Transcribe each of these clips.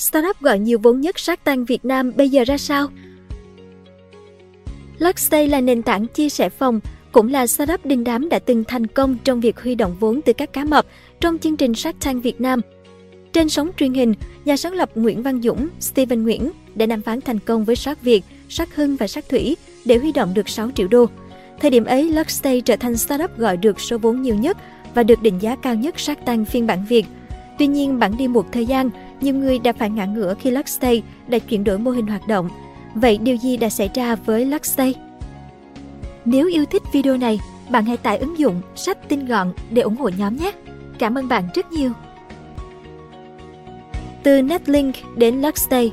startup gọi nhiều vốn nhất sát tăng Việt Nam bây giờ ra sao? Luxstay là nền tảng chia sẻ phòng, cũng là startup đình đám đã từng thành công trong việc huy động vốn từ các cá mập trong chương trình Shark Tank Việt Nam. Trên sóng truyền hình, nhà sáng lập Nguyễn Văn Dũng, Steven Nguyễn đã đàm phán thành công với Shark Việt, Shark Hưng và Shark Thủy để huy động được 6 triệu đô. Thời điểm ấy, Luxstay trở thành startup gọi được số vốn nhiều nhất và được định giá cao nhất Shark Tank phiên bản Việt. Tuy nhiên, bản đi một thời gian, nhiều người đã phải ngã ngửa khi Luxstay đã chuyển đổi mô hình hoạt động. Vậy điều gì đã xảy ra với Luxstay? Nếu yêu thích video này, bạn hãy tải ứng dụng sách tinh gọn để ủng hộ nhóm nhé. Cảm ơn bạn rất nhiều. Từ Netlink đến Luxstay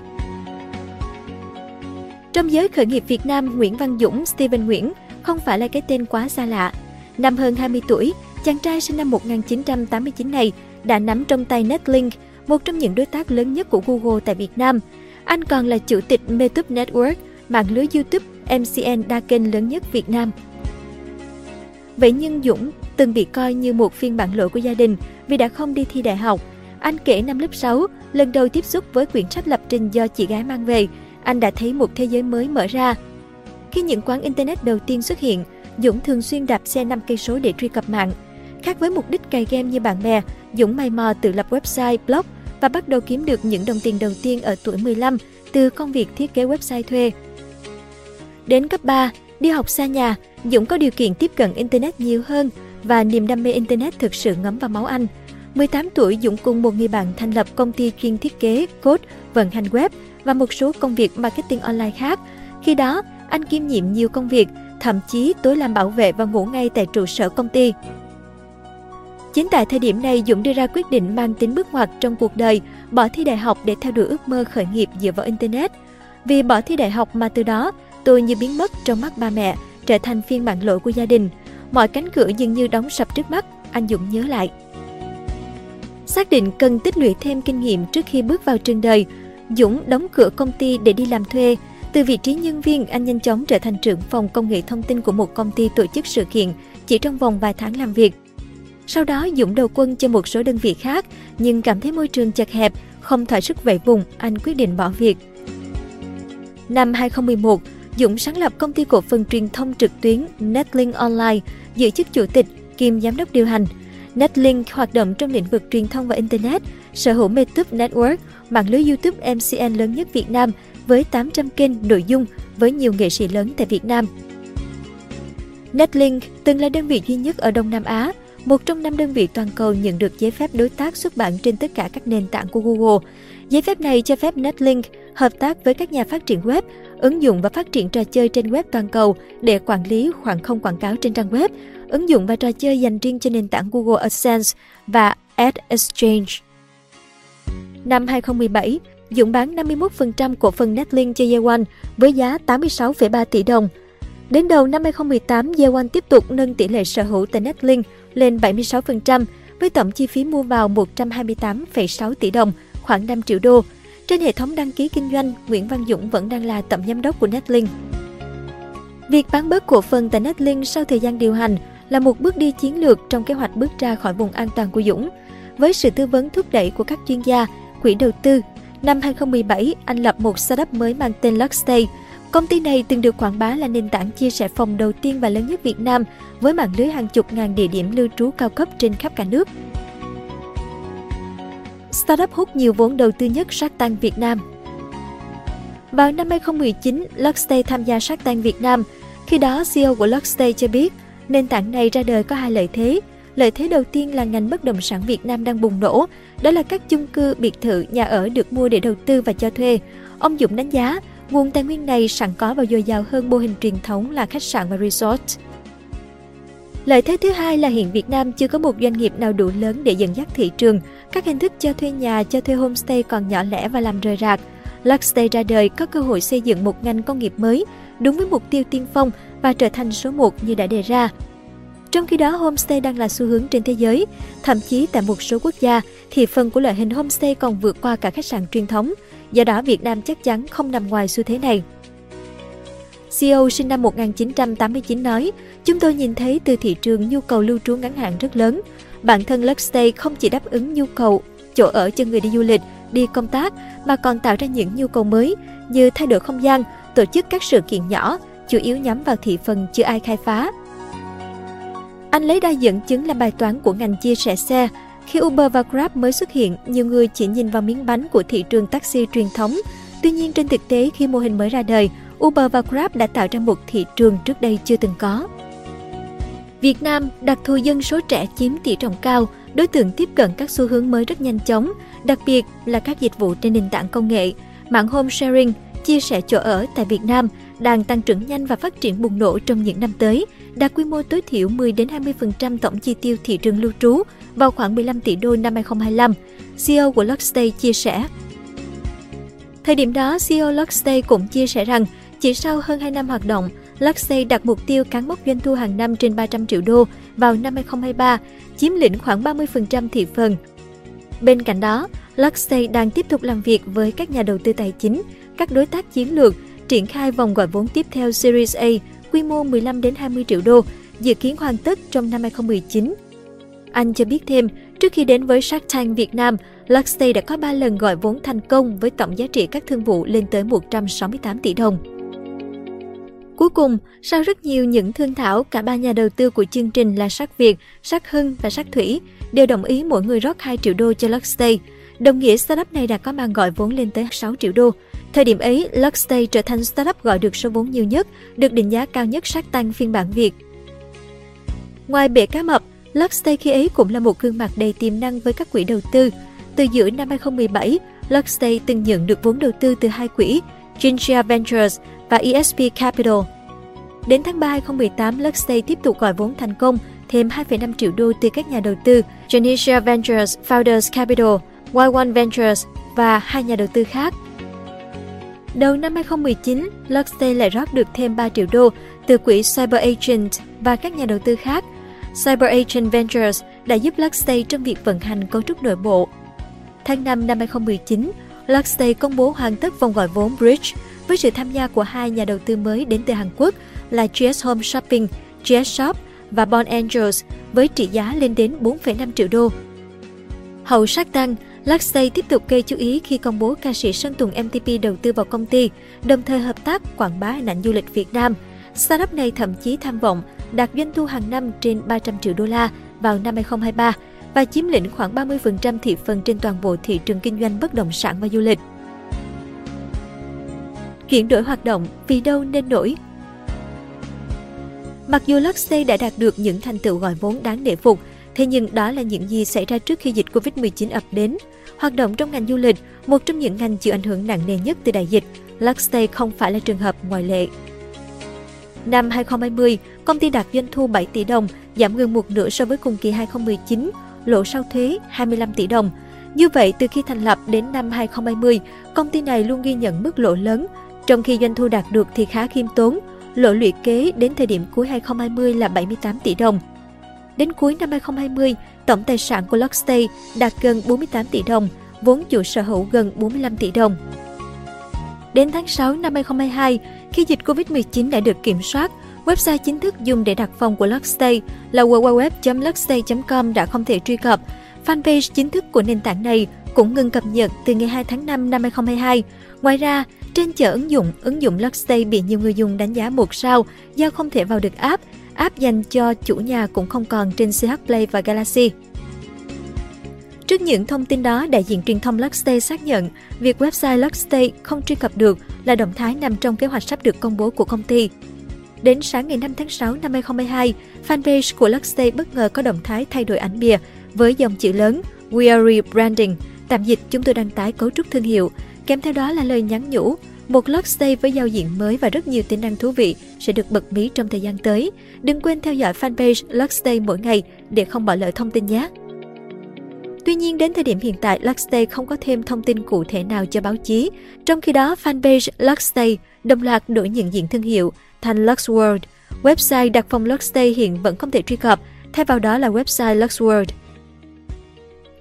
Trong giới khởi nghiệp Việt Nam, Nguyễn Văn Dũng, Steven Nguyễn không phải là cái tên quá xa lạ. Năm hơn 20 tuổi, chàng trai sinh năm 1989 này đã nắm trong tay Netlink, một trong những đối tác lớn nhất của Google tại Việt Nam. Anh còn là chủ tịch Metube Network, mạng lưới YouTube MCN đa kênh lớn nhất Việt Nam. Vậy nhưng Dũng từng bị coi như một phiên bản lỗi của gia đình vì đã không đi thi đại học. Anh kể năm lớp 6, lần đầu tiếp xúc với quyển sách lập trình do chị gái mang về, anh đã thấy một thế giới mới mở ra. Khi những quán internet đầu tiên xuất hiện, Dũng thường xuyên đạp xe 5 cây số để truy cập mạng. Khác với mục đích cày game như bạn bè, Dũng may mò tự lập website, blog và bắt đầu kiếm được những đồng tiền đầu tiên ở tuổi 15 từ công việc thiết kế website thuê. Đến cấp 3, đi học xa nhà, Dũng có điều kiện tiếp cận Internet nhiều hơn và niềm đam mê Internet thực sự ngấm vào máu anh. 18 tuổi, Dũng cùng một người bạn thành lập công ty chuyên thiết kế, code, vận hành web và một số công việc marketing online khác. Khi đó, anh kiêm nhiệm nhiều công việc, thậm chí tối làm bảo vệ và ngủ ngay tại trụ sở công ty. Chính tại thời điểm này, Dũng đưa ra quyết định mang tính bước ngoặt trong cuộc đời, bỏ thi đại học để theo đuổi ước mơ khởi nghiệp dựa vào Internet. Vì bỏ thi đại học mà từ đó, tôi như biến mất trong mắt ba mẹ, trở thành phiên bản lỗi của gia đình. Mọi cánh cửa dường như đóng sập trước mắt, anh Dũng nhớ lại. Xác định cần tích lũy thêm kinh nghiệm trước khi bước vào trường đời, Dũng đóng cửa công ty để đi làm thuê. Từ vị trí nhân viên, anh nhanh chóng trở thành trưởng phòng công nghệ thông tin của một công ty tổ chức sự kiện chỉ trong vòng vài tháng làm việc. Sau đó Dũng đầu quân cho một số đơn vị khác, nhưng cảm thấy môi trường chật hẹp, không thỏa sức vậy vùng, anh quyết định bỏ việc. Năm 2011, Dũng sáng lập công ty cổ phần truyền thông trực tuyến Netlink Online, giữ chức chủ tịch kiêm giám đốc điều hành. Netlink hoạt động trong lĩnh vực truyền thông và Internet, sở hữu Metube Network, mạng lưới YouTube MCN lớn nhất Việt Nam với 800 kênh nội dung với nhiều nghệ sĩ lớn tại Việt Nam. Netlink từng là đơn vị duy nhất ở Đông Nam Á, một trong năm đơn vị toàn cầu nhận được giấy phép đối tác xuất bản trên tất cả các nền tảng của Google. Giấy phép này cho phép Netlink hợp tác với các nhà phát triển web, ứng dụng và phát triển trò chơi trên web toàn cầu để quản lý khoảng không quảng cáo trên trang web, ứng dụng và trò chơi dành riêng cho nền tảng Google AdSense và Ad Exchange. Năm 2017, Dũng bán 51% cổ phần Netlink cho Yeowon với giá 86,3 tỷ đồng. Đến đầu năm 2018, Yeowon tiếp tục nâng tỷ lệ sở hữu tại Netlink lên 76%, với tổng chi phí mua vào 128,6 tỷ đồng, khoảng 5 triệu đô. Trên hệ thống đăng ký kinh doanh, Nguyễn Văn Dũng vẫn đang là tổng giám đốc của Netlink. Việc bán bớt cổ phần tại Netlink sau thời gian điều hành là một bước đi chiến lược trong kế hoạch bước ra khỏi vùng an toàn của Dũng. Với sự tư vấn thúc đẩy của các chuyên gia, quỹ đầu tư, năm 2017, anh lập một startup mới mang tên Luxstay. Công ty này từng được quảng bá là nền tảng chia sẻ phòng đầu tiên và lớn nhất Việt Nam với mạng lưới hàng chục ngàn địa điểm lưu trú cao cấp trên khắp cả nước. Startup hút nhiều vốn đầu tư nhất Shark Tank Việt Nam Vào năm 2019, Luxstay tham gia Shark Tank Việt Nam. Khi đó, CEO của Luxstay cho biết, nền tảng này ra đời có hai lợi thế. Lợi thế đầu tiên là ngành bất động sản Việt Nam đang bùng nổ, đó là các chung cư, biệt thự, nhà ở được mua để đầu tư và cho thuê. Ông Dũng đánh giá, nguồn tài nguyên này sẵn có và dồi dào hơn mô hình truyền thống là khách sạn và resort. Lợi thế thứ hai là hiện Việt Nam chưa có một doanh nghiệp nào đủ lớn để dẫn dắt thị trường. Các hình thức cho thuê nhà, cho thuê homestay còn nhỏ lẻ và làm rời rạc. Luxstay ra đời có cơ hội xây dựng một ngành công nghiệp mới, đúng với mục tiêu tiên phong và trở thành số 1 như đã đề ra. Trong khi đó, homestay đang là xu hướng trên thế giới. Thậm chí tại một số quốc gia, thì phần của loại hình homestay còn vượt qua cả khách sạn truyền thống. Do đó, Việt Nam chắc chắn không nằm ngoài xu thế này. CEO sinh năm 1989 nói, Chúng tôi nhìn thấy từ thị trường nhu cầu lưu trú ngắn hạn rất lớn. Bản thân Luxstay không chỉ đáp ứng nhu cầu chỗ ở cho người đi du lịch đi công tác mà còn tạo ra những nhu cầu mới như thay đổi không gian, tổ chức các sự kiện nhỏ, chủ yếu nhắm vào thị phần chưa ai khai phá. Anh lấy đa dẫn chứng là bài toán của ngành chia sẻ xe. Khi Uber và Grab mới xuất hiện, nhiều người chỉ nhìn vào miếng bánh của thị trường taxi truyền thống. Tuy nhiên trên thực tế khi mô hình mới ra đời, Uber và Grab đã tạo ra một thị trường trước đây chưa từng có. Việt Nam, đặc thù dân số trẻ chiếm tỷ trọng cao, đối tượng tiếp cận các xu hướng mới rất nhanh chóng, đặc biệt là các dịch vụ trên nền tảng công nghệ. Mạng home sharing, chia sẻ chỗ ở tại Việt Nam đang tăng trưởng nhanh và phát triển bùng nổ trong những năm tới, đạt quy mô tối thiểu 10 đến 20% tổng chi tiêu thị trường lưu trú vào khoảng 15 tỷ đô năm 2025, CEO của Luxstay chia sẻ. Thời điểm đó, CEO Luxstay cũng chia sẻ rằng chỉ sau hơn 2 năm hoạt động, Luxstay đặt mục tiêu cán mốc doanh thu hàng năm trên 300 triệu đô vào năm 2023, chiếm lĩnh khoảng 30% thị phần. Bên cạnh đó, Luxstay đang tiếp tục làm việc với các nhà đầu tư tài chính, các đối tác chiến lược, triển khai vòng gọi vốn tiếp theo Series A quy mô 15 đến 20 triệu đô, dự kiến hoàn tất trong năm 2019. Anh cho biết thêm, trước khi đến với Shark Tank Việt Nam, Luxstay đã có 3 lần gọi vốn thành công với tổng giá trị các thương vụ lên tới 168 tỷ đồng. Cuối cùng, sau rất nhiều những thương thảo, cả ba nhà đầu tư của chương trình là Sắc Việt, Sắc Hưng và Sắc Thủy đều đồng ý mỗi người rót 2 triệu đô cho Luxstay. Đồng nghĩa startup này đã có màn gọi vốn lên tới 6 triệu đô. Thời điểm ấy, Luxstay trở thành startup gọi được số vốn nhiều nhất, được định giá cao nhất sát tăng phiên bản Việt. Ngoài bể cá mập, Luxstay khi ấy cũng là một gương mặt đầy tiềm năng với các quỹ đầu tư. Từ giữa năm 2017, Luxstay từng nhận được vốn đầu tư từ hai quỹ, Ginger Ventures và ESP Capital. Đến tháng 3 2018, Luxstay tiếp tục gọi vốn thành công thêm 2,5 triệu đô từ các nhà đầu tư Genesia Ventures, Founders Capital, Y1 Ventures và hai nhà đầu tư khác. Đầu năm 2019, Luxe lại rót được thêm 3 triệu đô từ quỹ Cyber Agent và các nhà đầu tư khác. Cyber Agent Ventures đã giúp Luxe trong việc vận hành cấu trúc nội bộ. Tháng 5 năm 2019, Luxe công bố hoàn tất vòng gọi vốn Bridge với sự tham gia của hai nhà đầu tư mới đến từ Hàn Quốc là GS Home Shopping, GS Shop và Bond Angels với trị giá lên đến 4,5 triệu đô. Hậu sát tăng, Luxstay tiếp tục gây chú ý khi công bố ca sĩ Sơn Tùng MTP đầu tư vào công ty, đồng thời hợp tác quảng bá hình ảnh du lịch Việt Nam. Startup này thậm chí tham vọng đạt doanh thu hàng năm trên 300 triệu đô la vào năm 2023 và chiếm lĩnh khoảng 30% thị phần trên toàn bộ thị trường kinh doanh bất động sản và du lịch. Chuyển đổi hoạt động, vì đâu nên nổi? Mặc dù Luxay đã đạt được những thành tựu gọi vốn đáng để phục, thế nhưng đó là những gì xảy ra trước khi dịch Covid-19 ập đến. Hoạt động trong ngành du lịch, một trong những ngành chịu ảnh hưởng nặng nề nhất từ đại dịch, Luxstay không phải là trường hợp ngoại lệ. Năm 2020, công ty đạt doanh thu 7 tỷ đồng, giảm gần một nửa so với cùng kỳ 2019, lỗ sau thuế 25 tỷ đồng. Như vậy, từ khi thành lập đến năm 2020, công ty này luôn ghi nhận mức lỗ lớn, trong khi doanh thu đạt được thì khá khiêm tốn, lỗ lũy kế đến thời điểm cuối 2020 là 78 tỷ đồng. Đến cuối năm 2020, tổng tài sản của Lockstay đạt gần 48 tỷ đồng, vốn chủ sở hữu gần 45 tỷ đồng. Đến tháng 6 năm 2022, khi dịch Covid-19 đã được kiểm soát, website chính thức dùng để đặt phòng của Lockstay là www.lockstay.com đã không thể truy cập. Fanpage chính thức của nền tảng này cũng ngừng cập nhật từ ngày 2 tháng 5 năm 2022. Ngoài ra, trên chợ ứng dụng, ứng dụng Lockstay bị nhiều người dùng đánh giá một sao do không thể vào được app. App dành cho chủ nhà cũng không còn trên CH Play và Galaxy. Trước những thông tin đó, đại diện truyền thông Luxstay xác nhận việc website Luxstay không truy cập được là động thái nằm trong kế hoạch sắp được công bố của công ty. Đến sáng ngày 5 tháng 6 năm 2022, fanpage của Luxstay bất ngờ có động thái thay đổi ảnh bìa với dòng chữ lớn We are rebranding, tạm dịch chúng tôi đăng tải cấu trúc thương hiệu, kèm theo đó là lời nhắn nhủ một Luxstay với giao diện mới và rất nhiều tính năng thú vị sẽ được bật mí trong thời gian tới. Đừng quên theo dõi fanpage Luxstay mỗi ngày để không bỏ lỡ thông tin nhé! Tuy nhiên, đến thời điểm hiện tại, Luxstay không có thêm thông tin cụ thể nào cho báo chí. Trong khi đó, fanpage Luxstay đồng loạt đổi nhận diện thương hiệu thành Luxworld. Website đặt phòng Luxstay hiện vẫn không thể truy cập, thay vào đó là website Luxworld.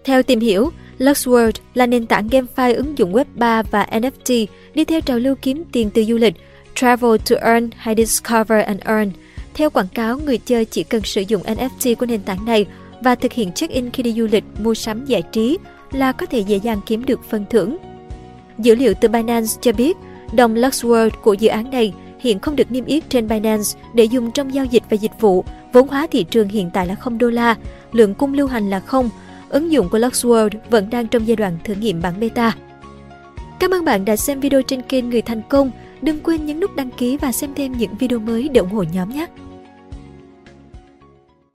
Theo tìm hiểu, Luxworld là nền tảng GameFi ứng dụng Web 3 và NFT đi theo trào lưu kiếm tiền từ du lịch, Travel to Earn hay Discover and Earn. Theo quảng cáo, người chơi chỉ cần sử dụng NFT của nền tảng này và thực hiện check-in khi đi du lịch, mua sắm giải trí, là có thể dễ dàng kiếm được phần thưởng. Dữ liệu từ Binance cho biết, đồng Luxworld của dự án này hiện không được niêm yết trên Binance để dùng trong giao dịch và dịch vụ. Vốn hóa thị trường hiện tại là 0 đô la, lượng cung lưu hành là không. Ứng dụng của Luxworld vẫn đang trong giai đoạn thử nghiệm bản beta. Cảm ơn bạn đã xem video trên kênh Người Thành Công. Đừng quên nhấn nút đăng ký và xem thêm những video mới để ủng hộ nhóm nhé!